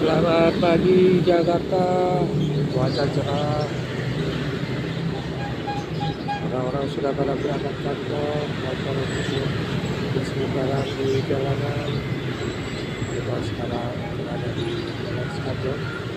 Selamat pagi Jakarta, cuaca cerah. Orang-orang sudah pada berangkat kantor, motor itu di jalanan. Kita sekarang berada di Jalan Skadron.